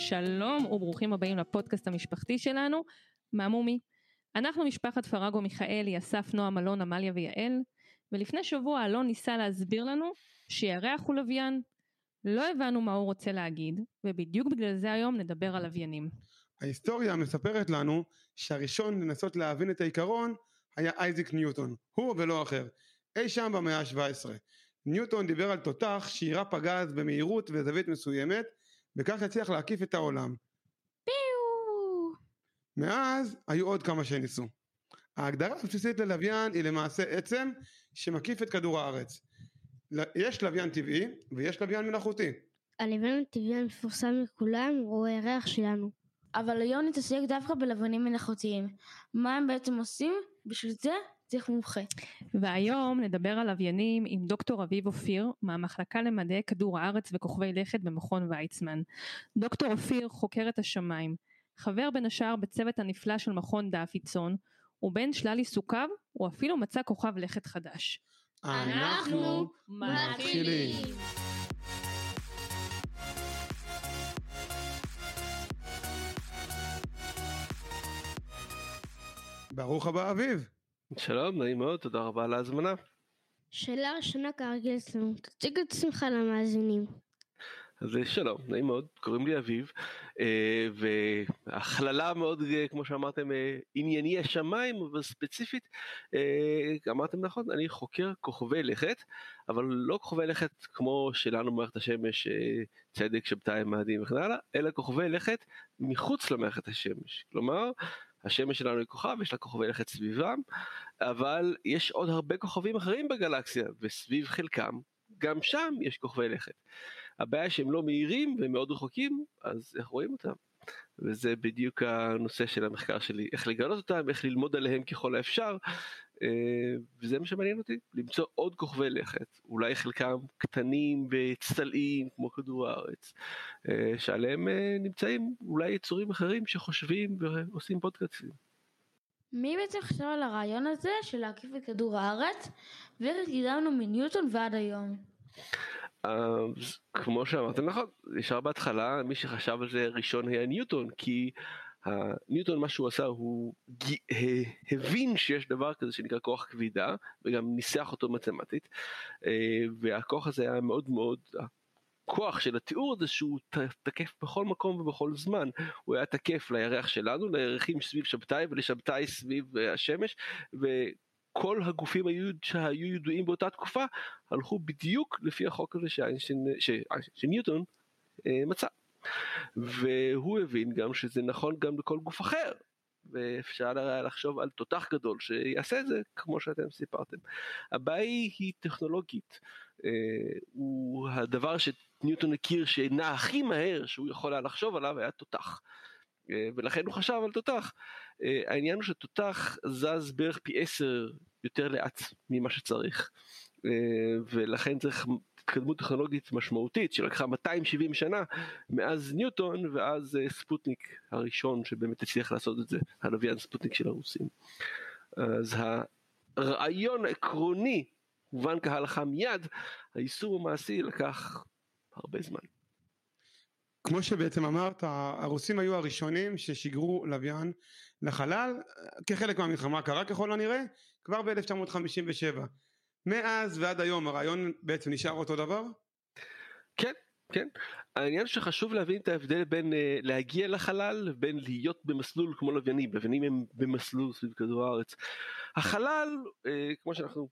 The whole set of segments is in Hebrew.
שלום וברוכים הבאים לפודקאסט המשפחתי שלנו, מהמומי. אנחנו משפחת פרגו מיכאלי, אסף, נועם, אלון, עמליה ויעל, ולפני שבוע אלון ניסה להסביר לנו שירח הוא לוויין. לא הבנו מה הוא רוצה להגיד, ובדיוק בגלל זה היום נדבר על לוויינים. ההיסטוריה מספרת לנו שהראשון לנסות להבין את העיקרון היה אייזיק ניוטון, הוא ולא אחר, אי שם במאה ה-17. ניוטון דיבר על תותח שיירה פגז במהירות וזווית מסוימת, וכך הצליח להקיף את העולם. פיו! מאז היו עוד כמה שניסו. ההגדרה הבסיסית ללוויין היא למעשה עצם שמקיף את כדור הארץ. יש לוויין טבעי ויש לוויין מלאכותי. הלוויין הטבעי המפורסם מכולם הוא הירח שלנו. אבל היום נתעסק דווקא בלבנים מלאכותיים. מה הם בעצם עושים? בשביל זה צריך מומחה. והיום נדבר על לוויינים עם דוקטור אביב אופיר מהמחלקה למדעי כדור הארץ וכוכבי לכת במכון ויצמן. דוקטור אופיר חוקר את השמיים, חבר בין השאר בצוות הנפלא של מכון דאפיצון, ובין שלל עיסוקיו הוא אפילו מצא כוכב לכת חדש. אנחנו מתחילים. ברוך הבא אביב. שלום, נעים מאוד, תודה רבה על ההזמנה. שאלה ראשונה כרגיל אצלנו, תציג את עצמך למאזינים. אז שלום, נעים מאוד, קוראים לי אביב, אה, והכללה מאוד, אה, כמו שאמרתם, אה, ענייני השמיים, אבל ספציפית, אמרתם נכון, אני חוקר כוכבי לכת, אבל לא כוכבי לכת כמו שלנו במערכת השמש, צדק, שבתאי, מאדים וכן הלאה, אלא כוכבי לכת מחוץ למערכת השמש. כלומר, השמש שלנו היא כוכב, יש לה כוכבי לכת סביבם, אבל יש עוד הרבה כוכבים אחרים בגלקסיה, וסביב חלקם, גם שם יש כוכבי לכת. הבעיה שהם לא מהירים והם מאוד רחוקים, אז איך רואים אותם? וזה בדיוק הנושא של המחקר שלי, איך לגלות אותם, איך ללמוד עליהם ככל האפשר, וזה מה שמעניין אותי, למצוא עוד כוכבי לכת, אולי חלקם קטנים וצלעים כמו כדור הארץ, אה, שעליהם אה, נמצאים אולי יצורים אחרים שחושבים ועושים פודקאסטים. מי בעצם חשב על הרעיון הזה של להקיף את כדור הארץ ואיך קידמנו מניוטון ועד היום? כמו שאמרתם נכון, ישר בהתחלה מי שחשב על זה ראשון היה ניוטון כי ניוטון מה שהוא עשה הוא הבין שיש דבר כזה שנקרא כוח כבידה וגם ניסח אותו מתמטית אה, והכוח הזה היה מאוד מאוד הכוח של התיאור הזה שהוא תקף בכל מקום ובכל זמן הוא היה תקף לירח שלנו לירחים סביב שבתאי ולשבתאי סביב אה, השמש. כל הגופים היו, שהיו ידועים באותה תקופה הלכו בדיוק לפי החוק הזה שניוטון אה, מצא. והוא הבין גם שזה נכון גם לכל גוף אחר. ואפשר היה לחשוב על תותח גדול שיעשה את זה כמו שאתם סיפרתם. הבעיה היא טכנולוגית. אה, הוא הדבר שניוטון הכיר שנע הכי מהר שהוא יכול היה לחשוב עליו היה תותח. אה, ולכן הוא חשב על תותח. אה, העניין הוא שתותח זז בערך פי עשר יותר לאט ממה שצריך. ולכן צריך התקדמות טכנולוגית משמעותית שלקחה 270 שנה מאז ניוטון ואז ספוטניק הראשון שבאמת הצליח לעשות את זה, הלוויין ספוטניק של הרוסים. אז הרעיון העקרוני הובן כהלכה מיד, היישום המעשי לקח הרבה זמן. כמו שבעצם אמרת, הרוסים היו הראשונים ששיגרו לוויין לחלל כחלק מהמלחמה הקרה ככל הנראה כבר ב-1957. מאז ועד היום הרעיון בעצם נשאר אותו דבר? כן, כן. העניין שחשוב להבין את ההבדל בין uh, להגיע לחלל לבין להיות במסלול כמו לוויינים, לוויינים הם במסלול סביב כדור הארץ. החלל, uh, כמו שאנחנו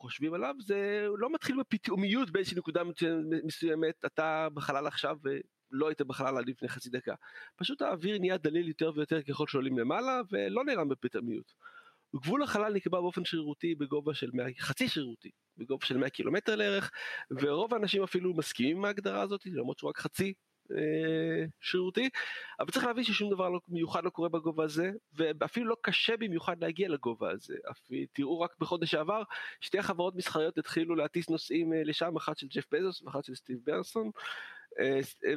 חושבים עליו, זה לא מתחיל בפתאומיות באיזושהי נקודה מסוימת, אתה בחלל עכשיו לא היית בחלל עד לפני חצי דקה. פשוט האוויר נהיה דליל יותר ויותר ככל שעולים למעלה ולא נעלם בפתאומיות. גבול החלל נקבע באופן שרירותי בגובה של 100, חצי שרירותי, בגובה של 100 קילומטר לערך, ורוב האנשים אפילו מסכימים עם ההגדרה הזאת, למרות שהוא רק חצי אה, שרירותי, אבל צריך להבין ששום דבר לא, מיוחד לא קורה בגובה הזה, ואפילו לא קשה במיוחד להגיע לגובה הזה. אפילו, תראו רק בחודש שעבר, שתי חברות מסחריות התחילו להטיס נוסעים אה, לשם, אחת של ג'ף בזוס ואחת של סטיב ברנסון, אה,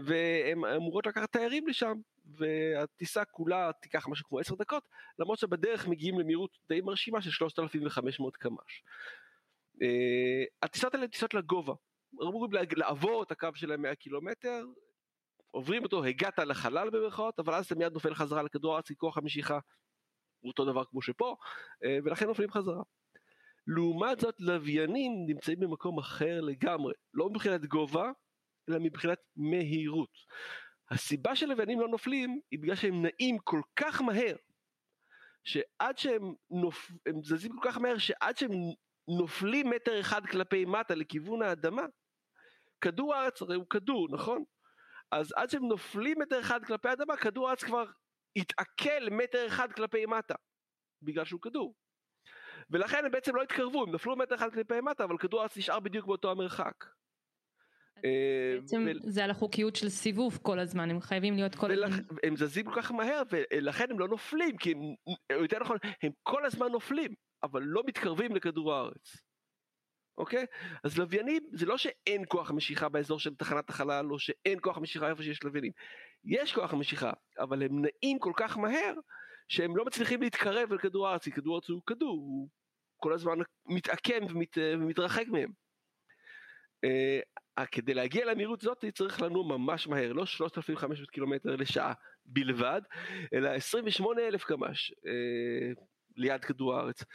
והן אמורות לקחת תיירים לשם והטיסה כולה תיקח משהו כמו 10 דקות למרות שבדרך מגיעים למהירות די מרשימה של 3,500 קמ"ש. הטיסות האלה טיסות לגובה, אמורים לעבור את הקו של 100 קילומטר עוברים אותו, הגעת לחלל במרכאות, אבל אז אתה מיד נופל חזרה לכדור הארץ, כי כוח המשיכה הוא אותו דבר כמו שפה, אה, ולכן נופלים חזרה. לעומת זאת לוויינים נמצאים במקום אחר לגמרי, לא מבחינת גובה, אלא מבחינת מהירות. הסיבה שלוויינים לא נופלים היא בגלל שהם נעים כל כך מהר, שעד שהם נופ... הם זזים כל כך מהר שעד שהם נופלים מטר אחד כלפי מטה לכיוון האדמה, כדור הארץ הרי הוא כדור, נכון? אז עד שהם נופלים מטר אחד כלפי האדמה, כדור הארץ כבר התעכל מטר אחד כלפי מטה, בגלל שהוא כדור. ולכן הם בעצם לא התקרבו, הם נפלו מטר אחד כלפי מטה, אבל כדור הארץ נשאר בדיוק באותו המרחק. אה, בעצם ו- זה על החוקיות של סיבוב כל הזמן, הם חייבים להיות כל הזמן. ולכ... הם זזים כל כך מהר ולכן הם לא נופלים כי הם, יותר נכון הם כל הזמן נופלים אבל לא מתקרבים לכדור הארץ. אוקיי? אז לוויינים זה לא שאין כוח משיכה באזור של תחנת החלל או שאין כוח משיכה איפה שיש לוויינים. יש כוח משיכה אבל הם נעים כל כך מהר שהם לא מצליחים להתקרב אל כדור הארץ כי כדור הארץ הוא כדור הוא כל הזמן מתעקם ומת, ומתרחק מהם. Uh, כדי להגיע למהירות הזאת צריך לנוע ממש מהר, לא 3,500 קילומטר לשעה בלבד, אלא 28,000 קמ"ש uh, ליד כדור הארץ. Uh,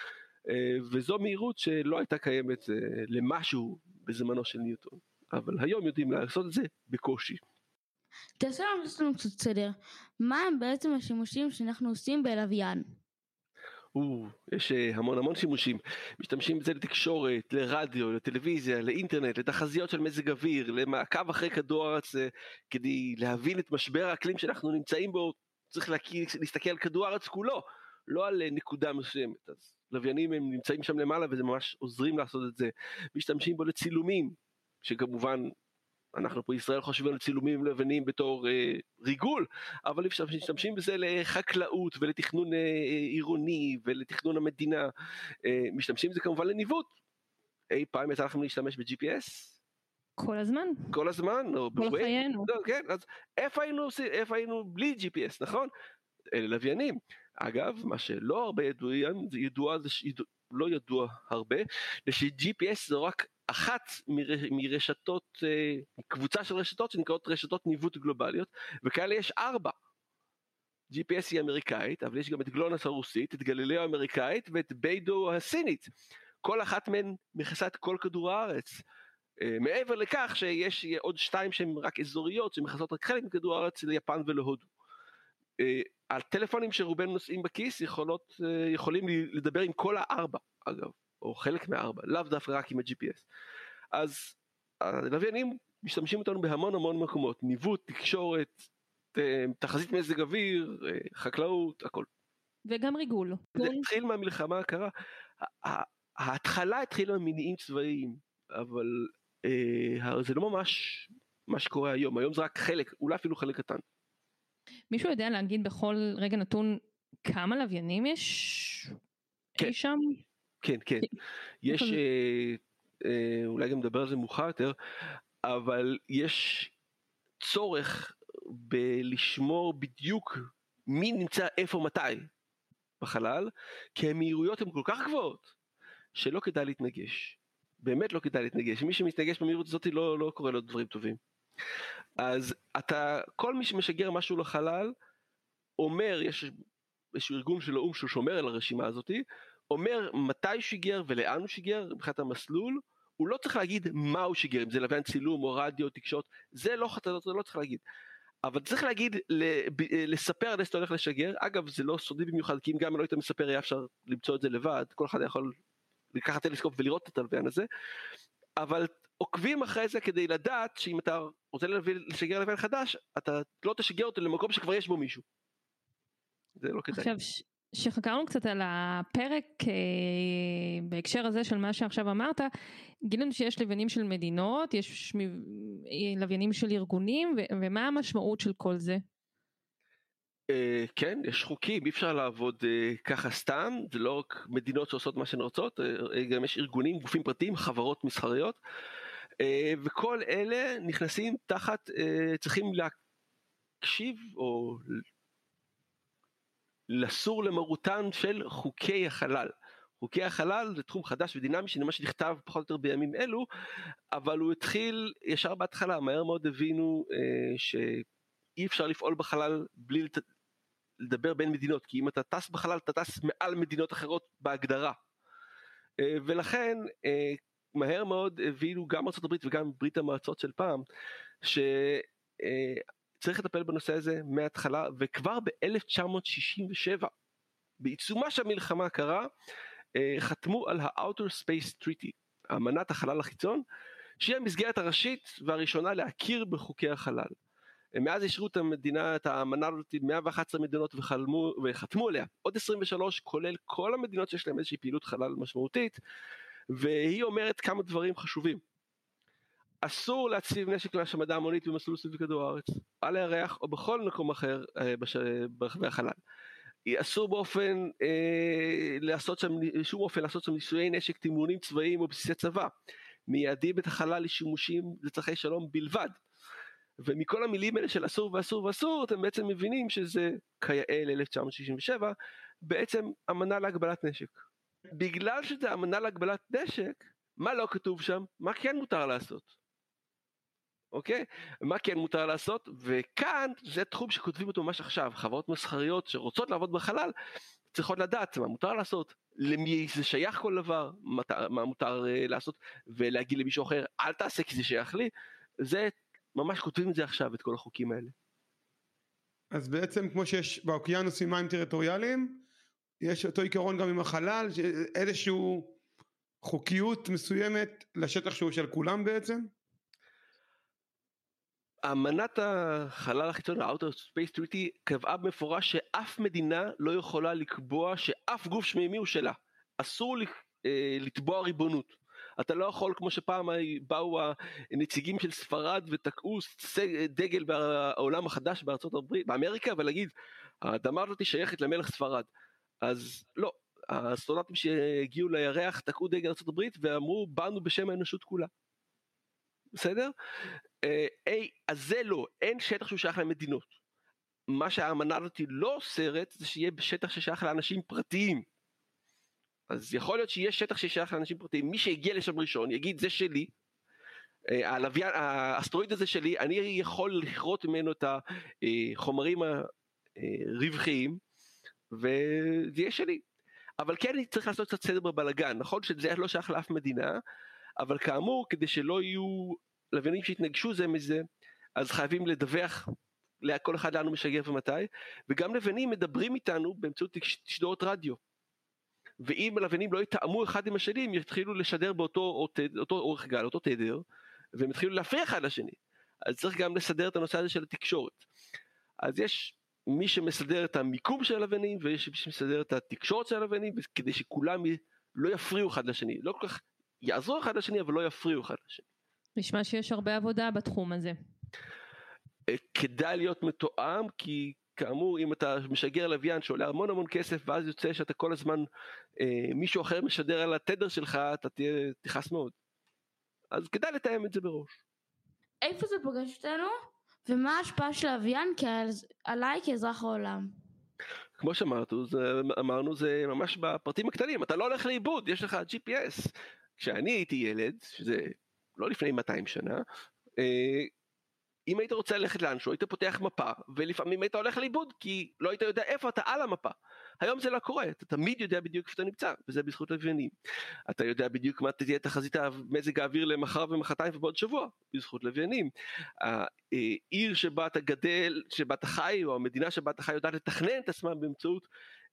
וזו מהירות שלא הייתה קיימת למשהו בזמנו של ניוטון, אבל היום יודעים לעשות את זה בקושי. תעשה לנו לנו קצת סדר. מה הם בעצם השימושים שאנחנו עושים בלוויין? יש אה, המון המון שימושים, משתמשים בזה לתקשורת, לרדיו, לטלוויזיה, לאינטרנט, לתחזיות של מזג אוויר, למעקב אחרי כדור הארץ אה, כדי להבין את משבר האקלים שאנחנו נמצאים בו, צריך להסתכל על כדור הארץ כולו, לא על אה, נקודה מסוימת, אז לוויינים הם נמצאים שם למעלה וזה ממש עוזרים לעשות את זה, משתמשים בו לצילומים, שכמובן אנחנו פה בישראל חושבים על צילומים לבנים בתור אה, ריגול, אבל משתמשים בזה לחקלאות ולתכנון אה, עירוני ולתכנון המדינה, אה, משתמשים בזה כמובן לניווט. אי פעם יצא לכם להשתמש ב-GPS? כל הזמן, כל הזמן? או כל בווייז? חיינו. לא, כן, אז איפה היינו, איפה היינו בלי GPS, נכון? אלה לוויינים. אגב, מה שלא הרבה ידוע, זה ידוע, זה ש... לא ידוע הרבה, זה ש-GPS זו רק אחת מר- מרשתות, אה, קבוצה של רשתות שנקראות רשתות ניווט גלובליות, וכאלה יש ארבע. GPS היא אמריקאית, אבל יש גם את גלונס הרוסית, את גלילאו האמריקאית ואת ביידו הסינית. כל אחת מהן מכסה את כל כדור הארץ. אה, מעבר לכך שיש עוד שתיים שהן רק אזוריות, שמכסות רק חלק מכדור הארץ ליפן ולהודו. אה, הטלפונים שרובנו נושאים בכיס יכולות, יכולים לדבר עם כל הארבע, אגב, או חלק מהארבע, לאו דווקא רק עם ה-GPS. אז הלוויינים משתמשים אותנו בהמון המון מקומות, ניווט, תקשורת, אה, תחזית מזג אוויר, אה, חקלאות, הכל. וגם ריגול. זה התחיל מהמלחמה הקרה, ההתחלה התחילה ממניעים צבאיים, אבל אה, זה לא ממש מה שקורה היום, היום זה רק חלק, אולי אפילו חלק קטן. מישהו יודע להגיד בכל רגע נתון כמה לוויינים יש כן. אי שם? כן, כן. יש, זה? אה, אה, אולי גם נדבר על זה מאוחר יותר, אבל יש צורך בלשמור בדיוק מי נמצא איפה מתי בחלל, כי המהירויות הן כל כך גבוהות, שלא כדאי להתנגש. באמת לא כדאי להתנגש. מי שמתנגש במהירות הזאת לא, לא קורה לו דברים טובים. אז אתה, כל מי שמשגר משהו לחלל, אומר, יש איזשהו ארגון של האו"ם שהוא שומר על הרשימה הזאתי, אומר מתי הוא שיגר ולאן הוא שיגר מבחינת המסלול, הוא לא צריך להגיד מה הוא שיגר, אם זה לוויין צילום או רדיו או תקשורת, זה לא, אתה לא, לא צריך להגיד. אבל צריך להגיד, ל- לספר על איזה אתה הולך לשגר, אגב זה לא סודי במיוחד, כי אם גם לא היית מספר היה אפשר למצוא את זה לבד, כל אחד יכול לקחת טלסקופ ולראות את הלוויין הזה, אבל עוקבים אחרי זה כדי לדעת שאם אתה רוצה לשגר לוויין חדש, אתה לא תשגר אותו למקום שכבר יש בו מישהו. זה לא כדאי. עכשיו, שחקרנו קצת על הפרק אה, בהקשר הזה של מה שעכשיו אמרת, גילינו שיש לוויינים של מדינות, יש אה, לוויינים של ארגונים, ומה המשמעות של כל זה? אה, כן, יש חוקים, אי אפשר לעבוד אה, ככה סתם, זה לא רק מדינות שעושות מה שהן רוצות, אה, גם יש ארגונים, גופים פרטיים, חברות מסחריות, וכל אלה נכנסים תחת, צריכים להקשיב או לסור למרותן של חוקי החלל. חוקי החלל זה תחום חדש ודינמי שנמה שנכתב פחות או יותר בימים אלו, אבל הוא התחיל ישר בהתחלה, מהר מאוד הבינו אה, אי אפשר לפעול בחלל בלי לת... לדבר בין מדינות, כי אם אתה טס בחלל אתה טס מעל מדינות אחרות בהגדרה. אה, ולכן אה, מהר מאוד הבינו גם ארה"ב וגם ברית המועצות של פעם, שצריך לטפל בנושא הזה מההתחלה, וכבר ב-1967, בעיצומה של המלחמה הקרה, חתמו על ה-Outer Space Treaty, אמנת החלל החיצון, שהיא המסגרת הראשית והראשונה להכיר בחוקי החלל. מאז אישרו את המדינה, את האמנה הזאת, 111 מדינות וחלמו, וחתמו עליה, עוד 23 כולל כל המדינות שיש להן איזושהי פעילות חלל משמעותית, והיא אומרת כמה דברים חשובים. אסור להציב נשק להשמדה המונית במסלול סביב כדור הארץ, על הירח או בכל מקום אחר אה, בש... ברחבי החלל. אסור באופן, אה, לעשות שם, שום אופן לעשות שם ניסויי נשק תימונים צבאיים או בסיסי צבא. מייעדים את החלל לשימושים לצרכי שלום בלבד. ומכל המילים האלה של אסור ואסור ואסור אתם בעצם מבינים שזה כיאה ל-1967 בעצם אמנה להגבלת נשק. בגלל שזה אמנה להגבלת נשק מה לא כתוב שם מה כן מותר לעשות. אוקיי? מה כן מותר לעשות וכאן זה תחום שכותבים אותו ממש עכשיו חברות מסחריות שרוצות לעבוד בחלל צריכות לדעת מה מותר לעשות, למי זה שייך כל דבר, מה מותר uh, לעשות, ולהגיד למישהו אחר אל תעשה כי זה שייך לי, זה ממש כותבים את זה עכשיו את כל החוקים האלה. אז בעצם כמו שיש באוקיינוסים מים טריטוריאליים, יש אותו עיקרון גם עם החלל, איזשהו חוקיות מסוימת לשטח שהוא של כולם בעצם? אמנת החלל החיצון, ה-Outer Space Treaty, קבעה במפורש שאף מדינה לא יכולה לקבוע שאף גוף שמימי הוא שלה. אסור אה, לתבוע ריבונות. אתה לא יכול, כמו שפעם באו הנציגים של ספרד ותקעו דגל בעולם החדש בארצות הברית, באמריקה, ולהגיד, האדמה הזאת שייכת למלך ספרד. אז לא, האסטרונטים שהגיעו לירח תקעו דגל ארצות הברית ואמרו, באנו בשם האנושות כולה. בסדר? איי, אז זה לא, אין שטח שהוא שייך למדינות. מה שהאמנה הזאת לא אוסרת זה שיהיה שטח ששייך לאנשים פרטיים. אז יכול להיות שיהיה שטח ששייך לאנשים פרטיים, מי שהגיע לשם ראשון יגיד זה שלי, הלוויין, האסטרואיד הזה שלי, אני יכול לכרות ממנו את החומרים הרווחיים וזה יהיה שלי. אבל כן צריך לעשות קצת סדר בבלגן, נכון שזה לא שייך לאף מדינה, אבל כאמור כדי שלא יהיו לוויינים שהתנגשו זה מזה, אז חייבים לדווח לכל אחד לאן הוא משגר ומתי, וגם לוויינים מדברים איתנו באמצעות תשדורות רדיו. ואם הלוויינים לא יתאמו אחד עם השני, הם יתחילו לשדר באותו אותו, אותו אורך גל, אותו תדר, והם יתחילו להפריע אחד לשני. אז צריך גם לסדר את הנושא הזה של התקשורת. אז יש מי שמסדר את המיקום של הלוויינים, ויש מי שמסדר את התקשורת של הלוויינים, כדי שכולם לא יפריעו אחד לשני. לא כל כך יעזרו אחד לשני, אבל לא יפריעו אחד לשני. נשמע שיש הרבה עבודה בתחום הזה. אה, כדאי להיות מתואם כי כאמור אם אתה משגר לוויין שעולה המון המון כסף ואז יוצא שאתה כל הזמן אה, מישהו אחר משדר על התדר שלך אתה תהיה תכעס מאוד. אז כדאי לתאם את זה בראש. איפה זה פוגש אותנו ומה ההשפעה של הלוויין עליי כאזרח העולם? כמו שאמרנו זה, אמרנו זה ממש בפרטים הקטנים אתה לא הולך לאיבוד יש לך GPS כשאני הייתי ילד שזה לא לפני 200 שנה, אה, אם היית רוצה ללכת לאנשהו היית פותח מפה ולפעמים היית הולך לאיבוד כי לא היית יודע איפה אתה על המפה. היום זה לא קורה, אתה תמיד יודע בדיוק איפה אתה נמצא וזה בזכות לוויינים. אתה יודע בדיוק מה תהיה תחזית מזג האוויר למחר ומחרתיים ובעוד שבוע בזכות לוויינים. העיר שבה אתה גדל, שבה אתה חי או המדינה שבה אתה חי יודעת לתכנן את עצמה באמצעות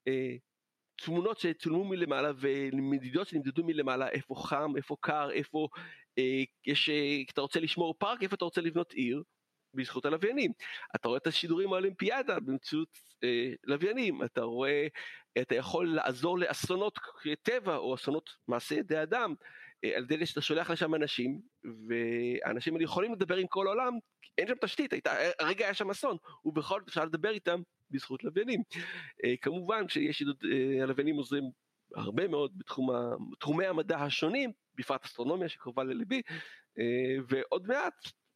אה, תמונות שצולמו מלמעלה ומדידות שנמדדו מלמעלה איפה חם איפה קר איפה אה, יש אה, אתה רוצה לשמור פארק איפה אתה רוצה לבנות עיר? בזכות הלוויינים. אתה רואה את השידורים האולימפיאדה באמצעות אה, לוויינים. אתה רואה אתה יכול לעזור לאסונות טבע או אסונות מעשה ידי אדם. אה, על ידי שאתה שולח לשם אנשים והאנשים האלה יכולים לדבר עם כל העולם אין שם תשתית. הייתה, הרגע היה שם אסון. ובכל זאת אפשר לדבר איתם בזכות לוויינים. אה, כמובן שיש אה, הלוויינים עוזרים הרבה מאוד בתחומי המדע השונים, בפרט אסטרונומיה שקרובה לליבי, אה, ועוד מעט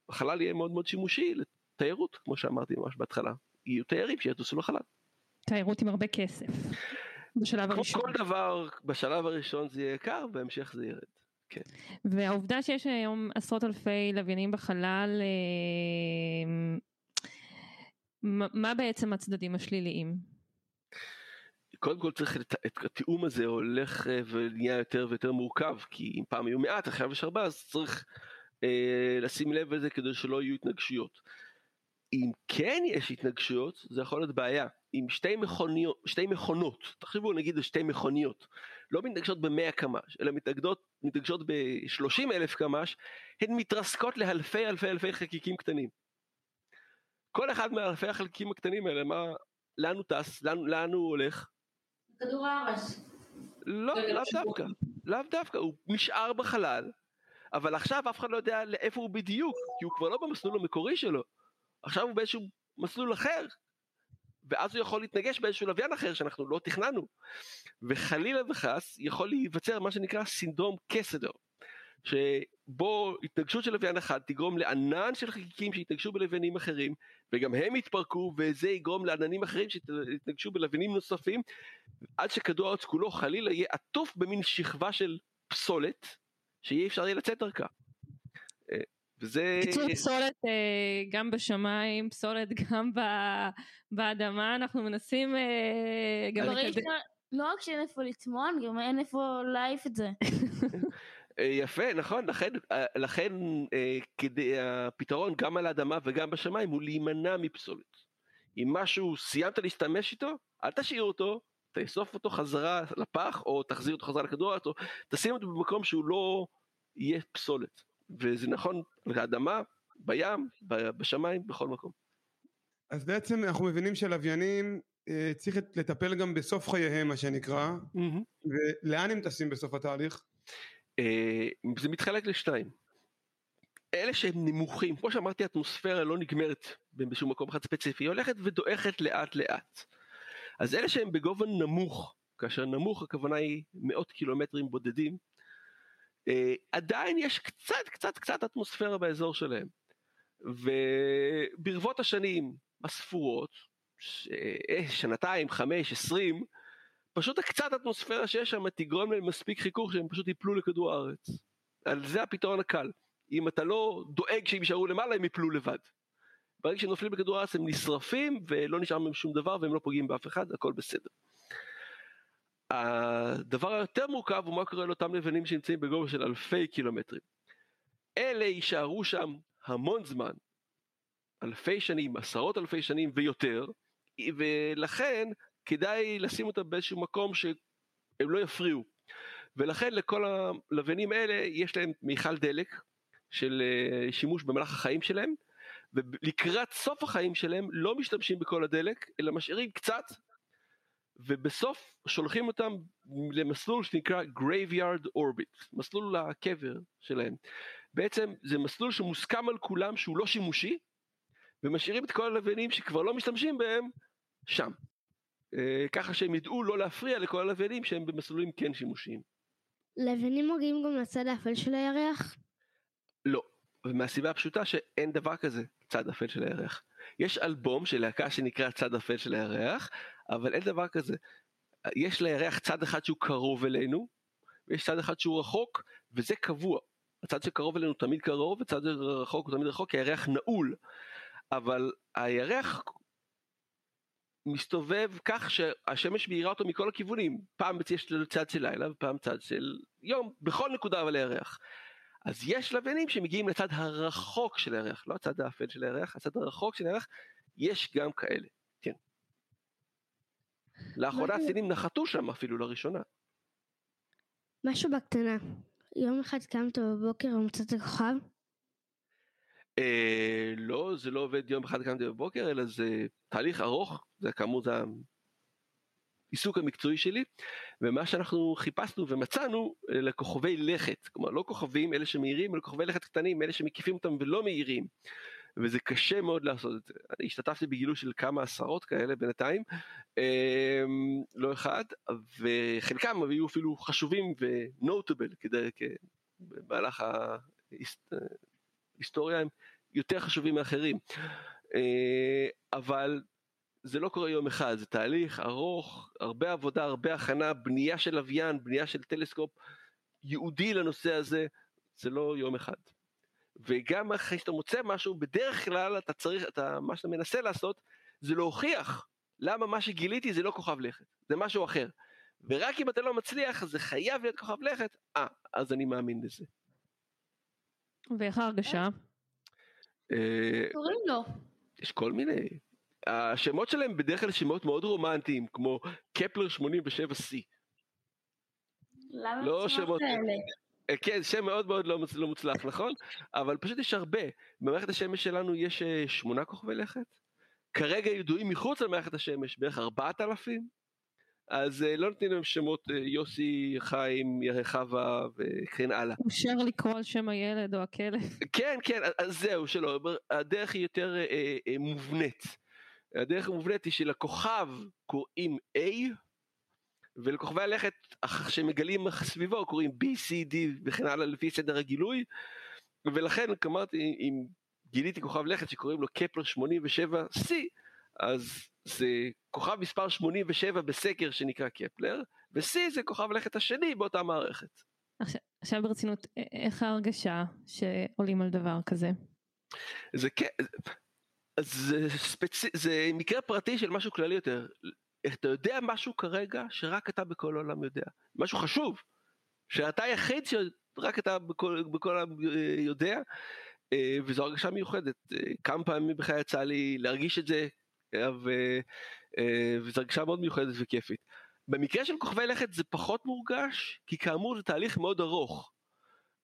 החלל יהיה מאוד מאוד שימושי לתיירות, כמו שאמרתי ממש בהתחלה. יהיו תיירים שיטוסו לחלל. תיירות עם הרבה כסף. בשלב הראשון. כל דבר בשלב הראשון זה יהיה יקר, בהמשך זה ירד. כן. והעובדה שיש היום עשרות אלפי לוויינים בחלל מה, מה בעצם הצדדים השליליים? קודם כל צריך את, את התיאום הזה הולך אה, ונהיה יותר ויותר מורכב כי אם פעם היו מעט עכשיו יש ארבע אז צריך אה, לשים לב לזה כדי שלא יהיו התנגשויות. אם כן יש התנגשויות זה יכול להיות בעיה אם שתי מכוניות שתי מכונות תחשבו נגיד על שתי מכוניות לא מתנגשות ב-100 קמ"ש אלא מתנגדות מתנגשות ב-30 אלף קמ"ש הן מתרסקות לאלפי אלפי אלפי חלקיקים קטנים. כל אחד מאלפי החלקיקים הקטנים האלה מה לאן הוא טס? לאן, לאן הוא הולך? כדור הארץ. לא, לאו דווקא, לאו דווקא, הוא נשאר בחלל, אבל עכשיו אף אחד לא יודע לאיפה הוא בדיוק, כי הוא כבר לא במסלול המקורי שלו, עכשיו הוא באיזשהו מסלול אחר, ואז הוא יכול להתנגש באיזשהו לוויין אחר שאנחנו לא תכננו, וחלילה וחס יכול להיווצר מה שנקרא סינדרום קסדר, שבו התנגשות של לוויין אחד תגרום לענן של חלקיקים שיתנגשו בלוויינים אחרים, וגם הם יתפרקו, וזה יגרום לעננים אחרים שיתנגשו בלוויינים נוספים, עד שכדור הארץ כולו חלילה יהיה עטוף במין שכבה של פסולת, שיהיה אפשר יהיה לצאת דרכה. אה, וזה... קיצור פסולת אה, גם בשמיים, פסולת גם באדמה, אנחנו מנסים אה, גם לקדם... לא רק שאין איפה לטמון, גם אין איפה להעיף את זה. יפה, נכון, לכן, לכן כדי, הפתרון גם על האדמה וגם בשמיים הוא להימנע מפסולת. אם משהו סיימת להשתמש איתו, אל תשאיר אותו, תאסוף אותו חזרה לפח או תחזיר אותו חזרה לכדור הארץ או תשים אותו במקום שהוא לא יהיה פסולת וזה נכון לאדמה, בים, בשמיים, בכל מקום. אז בעצם אנחנו מבינים שלוויינים אה, צריך לטפל גם בסוף חייהם מה שנקרא mm-hmm. ולאן הם טסים בסוף התהליך? אה, זה מתחלק לשתיים. אלה שהם נמוכים, כמו שאמרתי האטמוספירה לא נגמרת בשום מקום אחד ספציפי, היא הולכת ודועכת לאט לאט. אז אלה שהם בגובה נמוך, כאשר נמוך הכוונה היא מאות קילומטרים בודדים, אה, עדיין יש קצת קצת קצת אטמוספירה באזור שלהם. וברבות השנים הספורות. אה, שנתיים, חמש, עשרים, פשוט הקצת אטמוספירה שיש שם תגרום להם מספיק חיכוך שהם פשוט ייפלו לכדור הארץ. על זה הפתרון הקל. אם אתה לא דואג שהם יישארו למעלה הם ייפלו לבד. ברגע שהם נופלים בכדור הארץ הם נשרפים ולא נשאר מהם שום דבר והם לא פוגעים באף אחד, הכל בסדר. הדבר היותר מורכב הוא מה קורה לאותם לבנים שנמצאים בגובה של אלפי קילומטרים. אלה יישארו שם המון זמן, אלפי שנים, עשרות אלפי שנים ויותר, ולכן כדאי לשים אותם באיזשהו מקום שהם לא יפריעו. ולכן לכל הלבנים האלה יש להם מיכל דלק של אה, שימוש במהלך החיים שלהם, ולקראת סוף החיים שלהם לא משתמשים בכל הדלק, אלא משאירים קצת, ובסוף שולחים אותם למסלול שנקרא graveyard orbit, מסלול הקבר שלהם. בעצם זה מסלול שמוסכם על כולם שהוא לא שימושי, ומשאירים את כל הלוויינים שכבר לא משתמשים בהם שם. אה, ככה שהם ידעו לא להפריע לכל הלוויינים שהם במסלולים כן שימושיים. לבנים מגיעים גם לצד האפל של הירח? לא, ומהסיבה הפשוטה שאין דבר כזה צד אפל של הירח. יש אלבום של להקה שנקרא צד אפל של הירח, אבל אין דבר כזה. יש לירח צד אחד שהוא קרוב אלינו, ויש צד אחד שהוא רחוק, וזה קבוע. הצד שקרוב אלינו תמיד קרוב, וצד רחוק הוא תמיד רחוק, כי הירח נעול. אבל הירח מסתובב כך שהשמש מאירה אותו מכל הכיוונים. פעם יש לו צד של לילה ופעם צד של יום, בכל נקודה אבל הירח. אז יש לוויינים שמגיעים לצד הרחוק של הירח, לא הצד האפל של הירח, הצד הרחוק של הירח, יש גם כאלה, כן. לאחרונה הסינים נחתו שם אפילו לראשונה. משהו בקטנה, יום אחד קמת בבוקר ומצאת כוכב? אה, לא, זה לא עובד יום אחד קמתי בבוקר, אלא זה תהליך ארוך, זה כאמור זה העיסוק המקצועי שלי, ומה שאנחנו חיפשנו ומצאנו אלה כוכבי לכת, כלומר לא כוכבים אלה שמאירים, אלא כוכבי לכת קטנים, אלה שמקיפים אותם ולא מאירים. וזה קשה מאוד לעשות את זה. אני השתתפתי בגילוי של כמה עשרות כאלה בינתיים, אמ, לא אחד, וחלקם היו אפילו חשובים ונוטבל כדי, במהלך ההיסטוריה הם יותר חשובים מאחרים. אה, אבל זה לא קורה יום אחד, זה תהליך ארוך, הרבה עבודה, הרבה הכנה, בנייה של לוויין, בנייה של טלסקופ ייעודי לנושא הזה, זה לא יום אחד. וגם אחרי שאתה מוצא משהו, בדרך כלל אתה צריך, אתה, מה שאתה מנסה לעשות, זה להוכיח למה מה שגיליתי זה לא כוכב לכת, זה משהו אחר. ורק אם אתה לא מצליח, זה חייב להיות כוכב לכת, אה, אז אני מאמין לזה. ואיך ההרגשה? אה, קוראים לו. יש כל מיני. השמות שלהם בדרך כלל שמות מאוד רומנטיים, כמו קפלר 87C. למה לא השמות שמות- האלה? אה, כן, שם מאוד מאוד לא, לא מוצלח, נכון? אבל פשוט יש הרבה. במערכת השמש שלנו יש אה, שמונה כוכבי לכת. כרגע ידועים מחוץ למערכת השמש בערך ארבעת אלפים. אז אה, לא נותנים להם שמות אה, יוסי, חיים, חווה וכן הלאה. אפשר לקרוא על שם הילד או הכלב. כן, כן, אז זהו, שלא, הדרך היא יותר אה, אה, מובנית. הדרך המובנית היא שלכוכב קוראים A, ולכוכבי הלכת שמגלים סביבו קוראים B, C, D וכן הלאה לפי סדר הגילוי, ולכן אמרתי, אם גיליתי כוכב לכת שקוראים לו קפלר 87C, אז זה כוכב מספר 87 בסקר שנקרא קפלר, ו-C זה כוכב לכת השני באותה מערכת. עכשיו ברצינות, א- איך ההרגשה שעולים על דבר כזה? זה כן, זה, ספצ... זה מקרה פרטי של משהו כללי יותר. אתה יודע משהו כרגע שרק אתה בכל העולם יודע. משהו חשוב, שאתה היחיד שרק אתה בכל, בכל העולם אה, יודע, אה, וזו הרגשה מיוחדת. אה, כמה פעמים בכלל יצא לי להרגיש את זה, ו... אה, וזו הרגשה מאוד מיוחדת וכיפית. במקרה של כוכבי לכת זה פחות מורגש, כי כאמור זה תהליך מאוד ארוך.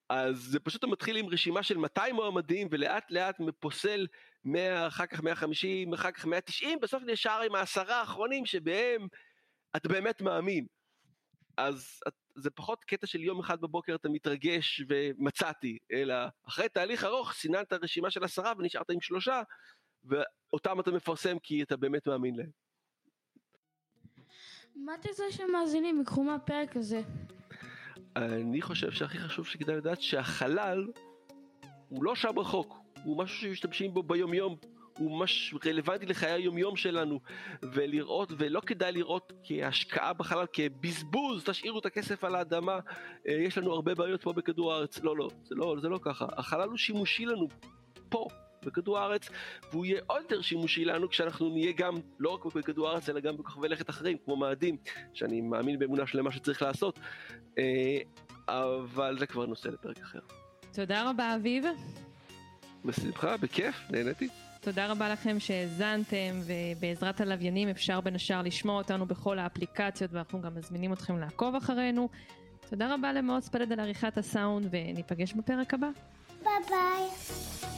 אז זה פשוט מתחיל עם רשימה של 200 מועמדים ולאט לאט מפוסל 100, אחר כך 150, אחר כך 190, בסוף נשאר עם העשרה האחרונים שבהם אתה באמת מאמין. אז זה פחות קטע של יום אחד בבוקר אתה מתרגש ומצאתי, אלא אחרי תהליך ארוך סיננת רשימה של עשרה ונשארת עם שלושה, ואותם אתה מפרסם כי אתה באמת מאמין להם. מה אתה רוצה שהמאזינים ייקחו מהפרק הזה? אני חושב שהכי חשוב שכדאי לדעת שהחלל הוא לא שם רחוק, הוא משהו שמשתמשים בו ביום יום, הוא ממש רלוונטי לחיי היום יום שלנו, ולראות, ולא כדאי לראות כהשקעה בחלל, כבזבוז, תשאירו את הכסף על האדמה, אה, יש לנו הרבה בעיות פה בכדור הארץ, לא, לא, זה לא, זה לא ככה, החלל הוא שימושי לנו פה. בכדור הארץ, והוא יהיה עוד יותר שימושי לנו כשאנחנו נהיה גם, לא רק בכדור הארץ, אלא גם בכוכבי לכת אחרים, כמו מאדים, שאני מאמין באמונה שלמה שצריך לעשות. אה, אבל זה כבר נושא לפרק אחר. תודה רבה אביב. בשמחה, בכיף, נהניתי. תודה רבה לכם שהאזנתם, ובעזרת הלוויינים אפשר בין השאר לשמוע אותנו בכל האפליקציות, ואנחנו גם מזמינים אתכם לעקוב אחרינו. תודה רבה למאוד ספלד על עריכת הסאונד, וניפגש בפרק הבא. ביי ביי.